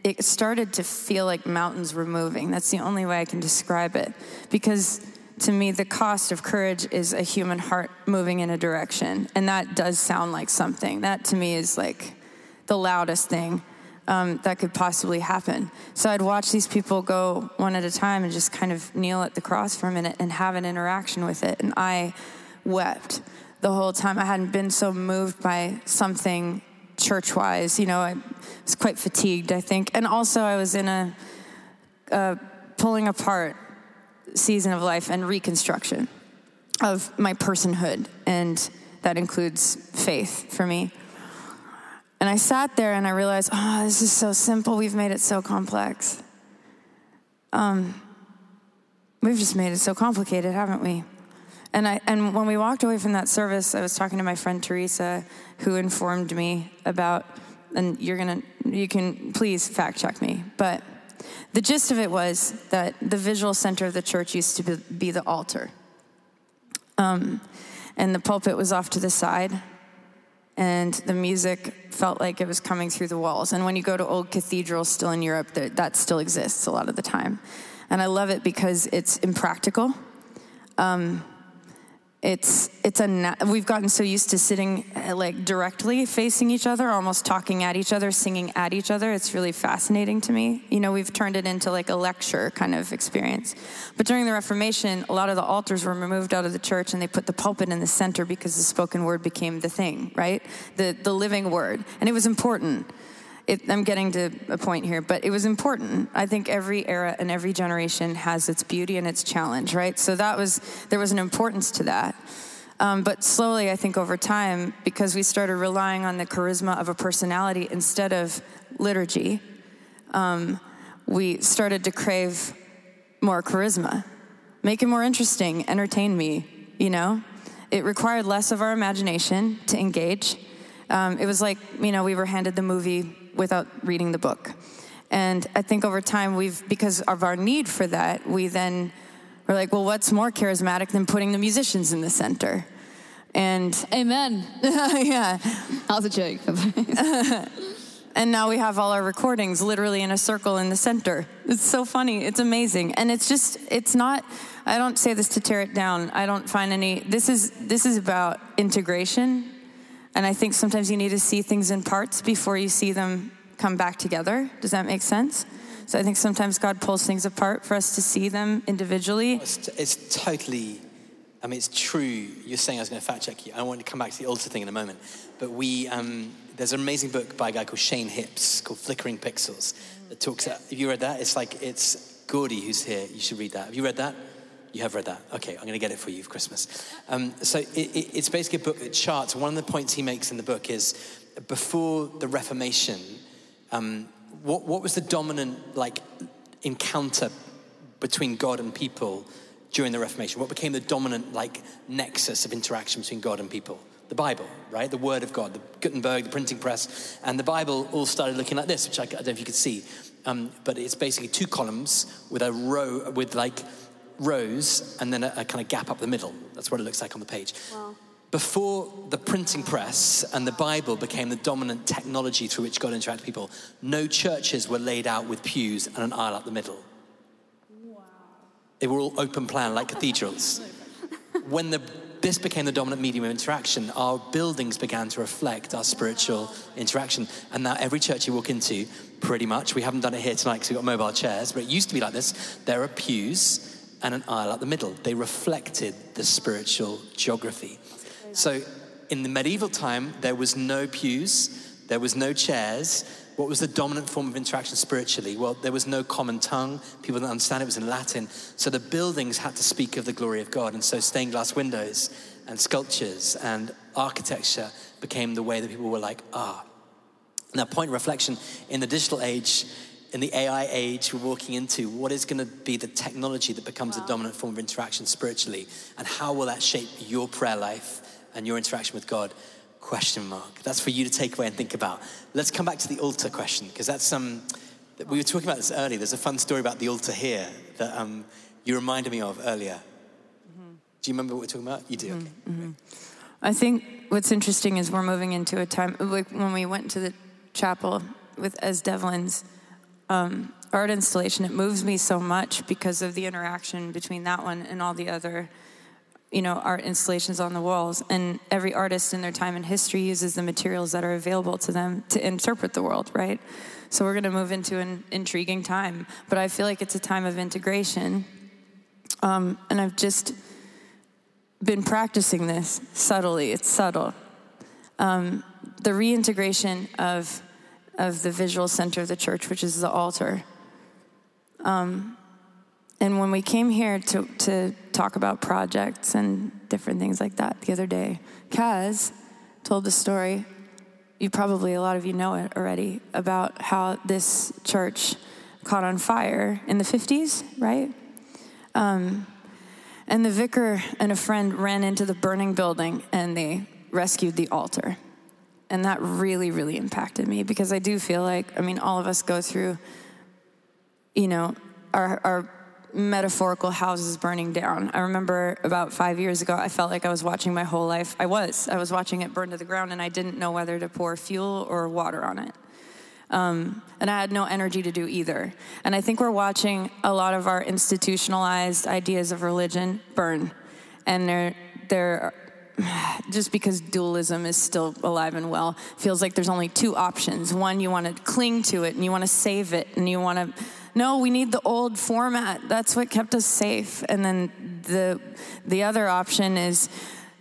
it started to feel like mountains were moving. That's the only way I can describe it, because to me, the cost of courage is a human heart moving in a direction. And that does sound like something. That to me is like the loudest thing um, that could possibly happen. So I'd watch these people go one at a time and just kind of kneel at the cross for a minute and have an interaction with it. And I wept the whole time. I hadn't been so moved by something church wise. You know, I was quite fatigued, I think. And also, I was in a, a pulling apart season of life and reconstruction of my personhood, and that includes faith for me. And I sat there and I realized, oh, this is so simple. We've made it so complex. Um, we've just made it so complicated, haven't we? And, I, and when we walked away from that service, I was talking to my friend Teresa, who informed me about, and you're gonna, you can please fact check me, but the gist of it was that the visual center of the church used to be the altar. Um, and the pulpit was off to the side, and the music felt like it was coming through the walls. And when you go to old cathedrals still in Europe, that still exists a lot of the time. And I love it because it's impractical. Um, it's it's a we've gotten so used to sitting uh, like directly facing each other almost talking at each other singing at each other. It's really fascinating to me. You know we've turned it into like a lecture kind of experience. But during the reformation a lot of the altars were removed out of the church and they put the pulpit in the center because the spoken word became the thing right? The the living word. And it was important it, I'm getting to a point here, but it was important. I think every era and every generation has its beauty and its challenge, right? So that was there was an importance to that. Um, but slowly, I think over time, because we started relying on the charisma of a personality instead of liturgy, um, we started to crave more charisma. Make it more interesting, entertain me, you know? It required less of our imagination to engage. Um, it was like, you know, we were handed the movie without reading the book. And I think over time, we've, because of our need for that, we then were like, well, what's more charismatic than putting the musicians in the center? And amen. yeah. How's a joke. and now we have all our recordings literally in a circle in the center. It's so funny. It's amazing. And it's just, it's not, I don't say this to tear it down. I don't find any, this is, this is about integration and I think sometimes you need to see things in parts before you see them come back together. Does that make sense? So I think sometimes God pulls things apart for us to see them individually. It's, it's totally, I mean, it's true. You're saying I was going to fact check you. I want to come back to the altar thing in a moment. But we, um, there's an amazing book by a guy called Shane Hipps called Flickering Pixels that talks, about, have you read that? It's like, it's Gordy who's here. You should read that. Have you read that? You have read that. Okay, I'm going to get it for you for Christmas. Um, so it, it, it's basically a book that charts. One of the points he makes in the book is before the Reformation, um, what, what was the dominant like encounter between God and people during the Reformation? What became the dominant like nexus of interaction between God and people? The Bible, right? The Word of God, the Gutenberg, the printing press, and the Bible all started looking like this, which I, I don't know if you could see, um, but it's basically two columns with a row with like rows and then a, a kind of gap up the middle. That's what it looks like on the page. Wow. Before the printing press and the Bible became the dominant technology through which God interacted with people, no churches were laid out with pews and an aisle up the middle. They were all open plan like cathedrals. when the, this became the dominant medium of interaction, our buildings began to reflect our spiritual interaction. And now every church you walk into, pretty much, we haven't done it here tonight because we've got mobile chairs, but it used to be like this. There are pews and an aisle up the middle. They reflected the spiritual geography. So in the medieval time, there was no pews, there was no chairs. What was the dominant form of interaction spiritually? Well, there was no common tongue. People didn't understand it was in Latin. So the buildings had to speak of the glory of God. And so stained glass windows and sculptures and architecture became the way that people were like, ah. Now, point of reflection in the digital age, in the AI age we're walking into, what is going to be the technology that becomes wow. the dominant form of interaction spiritually? And how will that shape your prayer life and your interaction with God? Question mark. That's for you to take away and think about. Let's come back to the altar question, because that's some. Um, we were talking about this earlier. There's a fun story about the altar here that um, you reminded me of earlier. Mm-hmm. Do you remember what we're talking about? You do, mm-hmm. okay. Mm-hmm. I think what's interesting is we're moving into a time, like when we went to the chapel with Es Devlin's um, art installation, it moves me so much because of the interaction between that one and all the other you know, art installations on the walls. And every artist in their time and history uses the materials that are available to them to interpret the world, right? So we're going to move into an intriguing time. But I feel like it's a time of integration. Um, and I've just been practicing this subtly. It's subtle. Um, the reintegration of, of the visual center of the church, which is the altar. Um, and when we came here to, to talk about projects and different things like that the other day, Kaz told the story. You probably, a lot of you know it already, about how this church caught on fire in the 50s, right? Um, and the vicar and a friend ran into the burning building and they rescued the altar. And that really, really impacted me because I do feel like, I mean, all of us go through, you know, our, our metaphorical houses burning down. I remember about five years ago, I felt like I was watching my whole life. I was. I was watching it burn to the ground, and I didn't know whether to pour fuel or water on it. Um, and I had no energy to do either. And I think we're watching a lot of our institutionalized ideas of religion burn. And they're, they're just because dualism is still alive and well, feels like there's only two options. One, you want to cling to it and you want to save it and you want to no, we need the old format. That's what kept us safe. And then the the other option is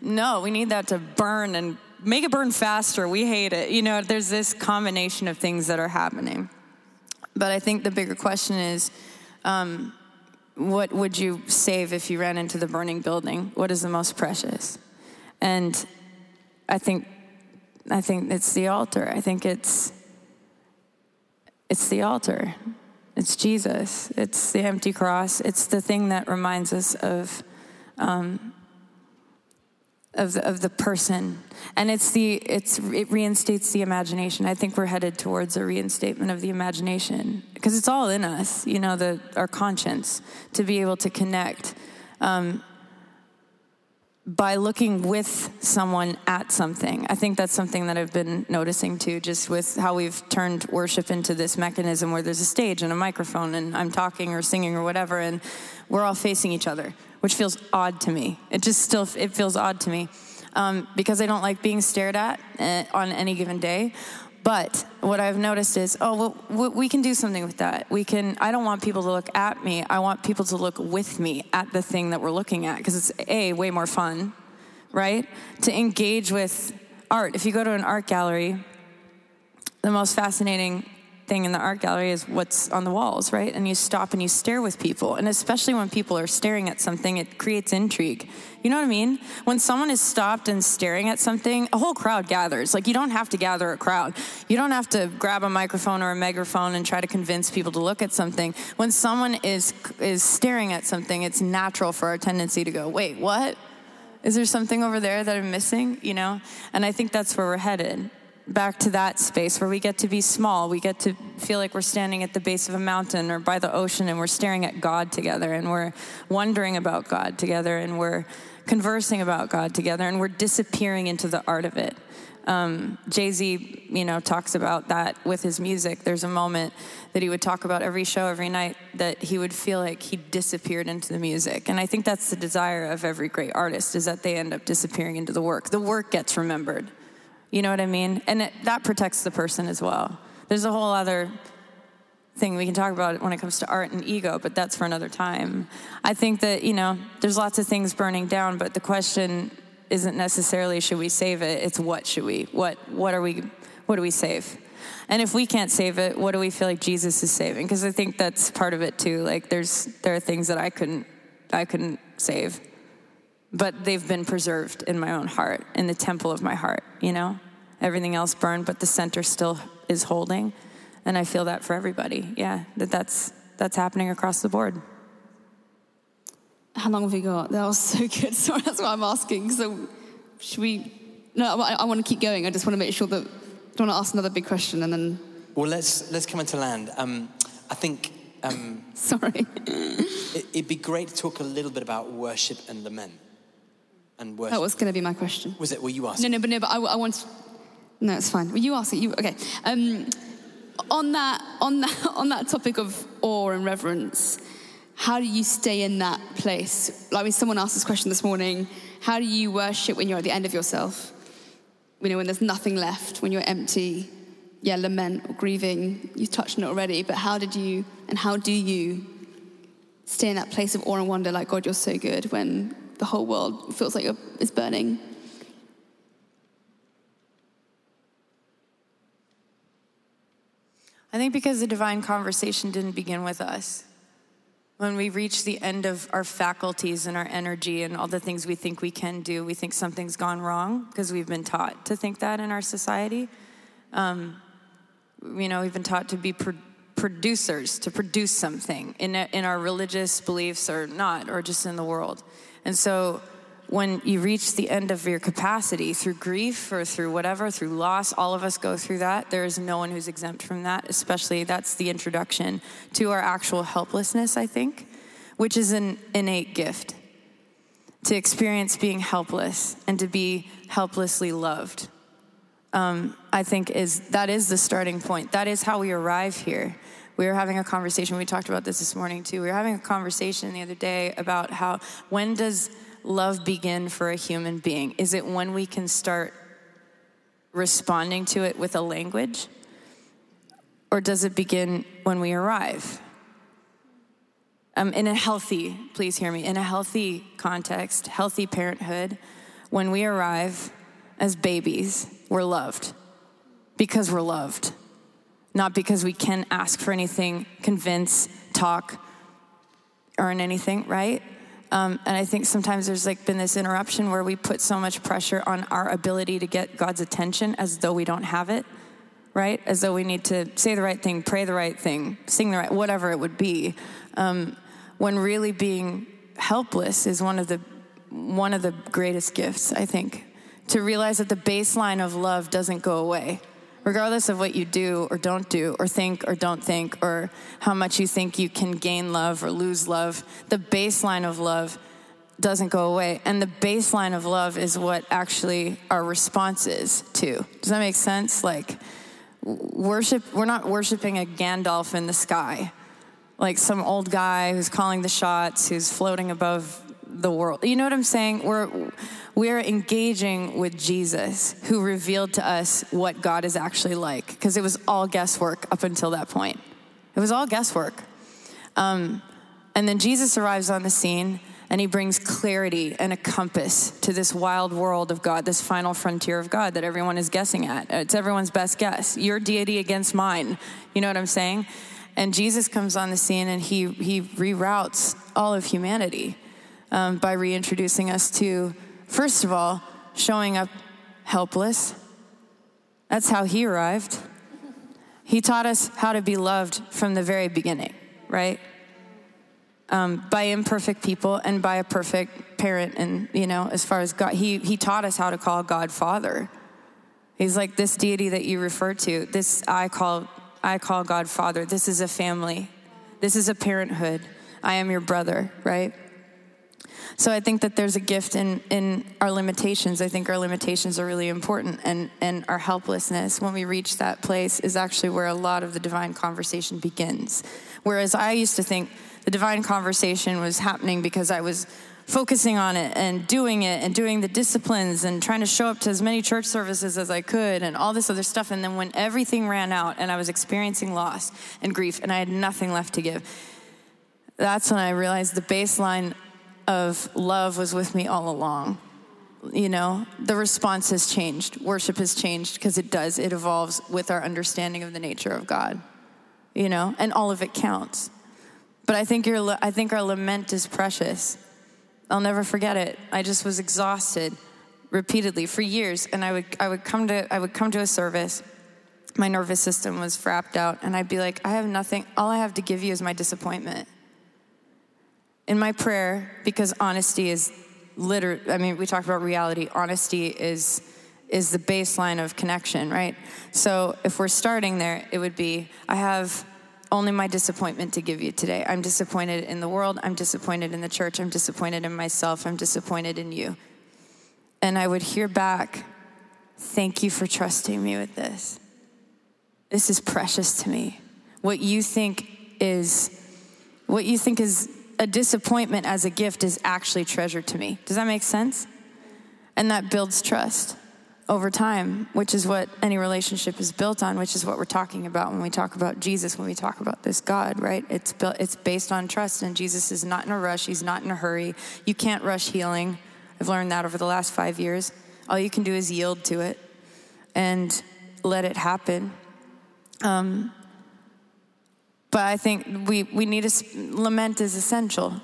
no, we need that to burn and make it burn faster. We hate it. You know, there's this combination of things that are happening. But I think the bigger question is um, what would you save if you ran into the burning building? What is the most precious? And I think I think it's the altar. I think it's it's the altar. It's Jesus. It's the empty cross. It's the thing that reminds us of, um, of, the, of the person. And it's the, it's, it reinstates the imagination. I think we're headed towards a reinstatement of the imagination because it's all in us, you know, the, our conscience to be able to connect. Um, by looking with someone at something. I think that's something that I've been noticing too, just with how we've turned worship into this mechanism where there's a stage and a microphone and I'm talking or singing or whatever, and we're all facing each other, which feels odd to me. It just still it feels odd to me um, because I don't like being stared at uh, on any given day. But what I've noticed is, oh, well, we can do something with that. We can. I don't want people to look at me. I want people to look with me at the thing that we're looking at because it's a way more fun, right? To engage with art. If you go to an art gallery, the most fascinating thing in the art gallery is what's on the walls, right? And you stop and you stare with people. And especially when people are staring at something, it creates intrigue. You know what I mean? When someone is stopped and staring at something, a whole crowd gathers. Like, you don't have to gather a crowd. You don't have to grab a microphone or a megaphone and try to convince people to look at something. When someone is, is staring at something, it's natural for our tendency to go, wait, what? Is there something over there that I'm missing? You know? And I think that's where we're headed back to that space where we get to be small. We get to feel like we're standing at the base of a mountain or by the ocean and we're staring at God together and we're wondering about God together and we're conversing about God together and we're disappearing into the art of it. Um, Jay Z, you know, talks about that with his music. There's a moment that he would talk about every show, every night, that he would feel like he disappeared into the music. And I think that's the desire of every great artist is that they end up disappearing into the work. The work gets remembered. You know what I mean? And it, that protects the person as well. There's a whole other thing we can talk about when it comes to art and ego, but that's for another time. I think that, you know, there's lots of things burning down, but the question isn't necessarily should we save it, it's what should we? What what are we what do we save? And if we can't save it, what do we feel like Jesus is saving? Because I think that's part of it too. Like there's there are things that I couldn't I couldn't save but they've been preserved in my own heart, in the temple of my heart, you know? Everything else burned, but the center still is holding. And I feel that for everybody. Yeah, that that's, that's happening across the board. How long have we got? That was so good. Sorry, that's what I'm asking. So, should we? No, I, I want to keep going. I just want to make sure that. I don't want to ask another big question and then. Well, let's let's come into land. Um, I think um, Sorry. it, it'd be great to talk a little bit about worship and lament. And worship. That was going to be my question. Was it? Were you asking? No, no, but no, but I, I want. No, it's fine. Well, you ask it. You okay? Um, on that, on that, on that topic of awe and reverence, how do you stay in that place? Like when someone asked this question this morning, how do you worship when you're at the end of yourself? You know, when there's nothing left, when you're empty. Yeah, lament or grieving. You touched on it already, but how did you and how do you stay in that place of awe and wonder, like God, you're so good, when the whole world feels like it's burning? I think because the divine conversation didn't begin with us. When we reach the end of our faculties and our energy and all the things we think we can do, we think something's gone wrong because we've been taught to think that in our society. Um, you know, we've been taught to be pro- producers, to produce something in, in our religious beliefs or not, or just in the world. And so when you reach the end of your capacity through grief or through whatever, through loss, all of us go through that. There is no one who's exempt from that, especially that's the introduction to our actual helplessness, I think, which is an innate gift to experience being helpless and to be helplessly loved. Um, I think is that is the starting point. That is how we arrive here. We were having a conversation. We talked about this this morning too. We were having a conversation the other day about how when does love begin for a human being? Is it when we can start responding to it with a language? Or does it begin when we arrive? Um, in a healthy, please hear me, in a healthy context, healthy parenthood, when we arrive as babies, we're loved because we're loved, not because we can ask for anything, convince, talk, earn anything, right? Um, and I think sometimes there's like been this interruption where we put so much pressure on our ability to get God's attention as though we don't have it, right? As though we need to say the right thing, pray the right thing, sing the right, whatever it would be. Um, when really being helpless is one of the one of the greatest gifts, I think. To realize that the baseline of love doesn't go away regardless of what you do or don't do, or think or don't think, or how much you think you can gain love or lose love, the baseline of love doesn't go away. And the baseline of love is what actually our response is to. Does that make sense? Like, worship, we're not worshiping a Gandalf in the sky, like some old guy who's calling the shots, who's floating above the world. You know what I'm saying? We're we're engaging with Jesus, who revealed to us what God is actually like, because it was all guesswork up until that point. It was all guesswork. Um, and then Jesus arrives on the scene, and he brings clarity and a compass to this wild world of God, this final frontier of God that everyone is guessing at. It's everyone's best guess. Your deity against mine. You know what I'm saying? And Jesus comes on the scene and he, he reroutes all of humanity um, by reintroducing us to, first of all, showing up helpless. That's how he arrived. He taught us how to be loved from the very beginning, right? Um, by imperfect people and by a perfect parent. And, you know, as far as God, he, he taught us how to call God Father. He's like, this deity that you refer to, this I call, I call God Father. This is a family. This is a parenthood. I am your brother, right? So I think that there's a gift in, in our limitations. I think our limitations are really important, and, and our helplessness, when we reach that place, is actually where a lot of the divine conversation begins. Whereas I used to think the divine conversation was happening because I was focusing on it and doing it and doing the disciplines and trying to show up to as many church services as I could and all this other stuff. And then when everything ran out and I was experiencing loss and grief and I had nothing left to give, that's when I realized the baseline of love was with me all along. You know, the response has changed. Worship has changed because it does. It evolves with our understanding of the nature of God. You know, and all of it counts. But I think your I think our lament is precious. I'll never forget it. I just was exhausted repeatedly for years and I would I would come to I would come to a service my nervous system was frapped out and I'd be like I have nothing all I have to give you is my disappointment in my prayer, because honesty is literally, I mean, we talked about reality, honesty is is the baseline of connection, right? So if we're starting there, it would be I have only my disappointment to give you today. I'm disappointed in the world, I'm disappointed in the church, I'm disappointed in myself, I'm disappointed in you. And I would hear back, thank you for trusting me with this. This is precious to me. What you think is what you think is a disappointment as a gift is actually treasure to me. Does that make sense? And that builds trust over time, which is what any relationship is built on, which is what we're talking about when we talk about Jesus, when we talk about this God, right? It's built it's based on trust and Jesus is not in a rush, he's not in a hurry. You can't rush healing. I've learned that over the last 5 years. All you can do is yield to it and let it happen. Um, but I think we, we need a lament is essential.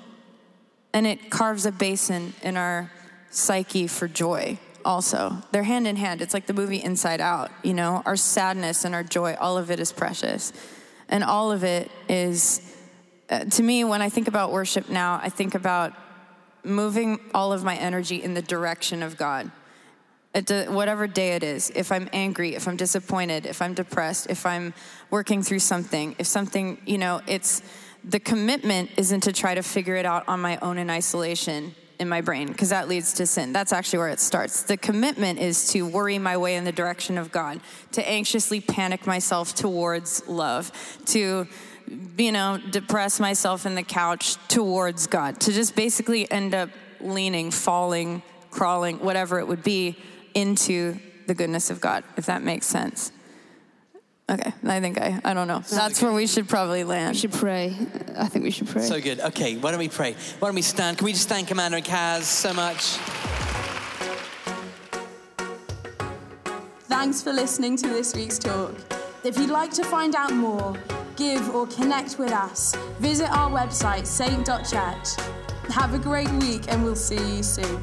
And it carves a basin in our psyche for joy also. They're hand in hand. It's like the movie Inside Out, you know, our sadness and our joy, all of it is precious. And all of it is, uh, to me, when I think about worship now, I think about moving all of my energy in the direction of God whatever day it is, if I'm angry, if I'm disappointed, if I'm depressed, if I'm working through something, if something, you know, it's the commitment isn't to try to figure it out on my own in isolation in my brain, because that leads to sin. That's actually where it starts. The commitment is to worry my way in the direction of God, to anxiously panic myself towards love, to you know, depress myself in the couch towards God, to just basically end up leaning, falling, crawling, whatever it would be into the goodness of God, if that makes sense. Okay, I think I, I don't know. That's where we should probably land. We should pray. I think we should pray. So good. Okay, why don't we pray? Why don't we stand? Can we just thank Amanda and Kaz so much? Thanks for listening to this week's talk. If you'd like to find out more, give, or connect with us, visit our website, saint.church. Have a great week, and we'll see you soon.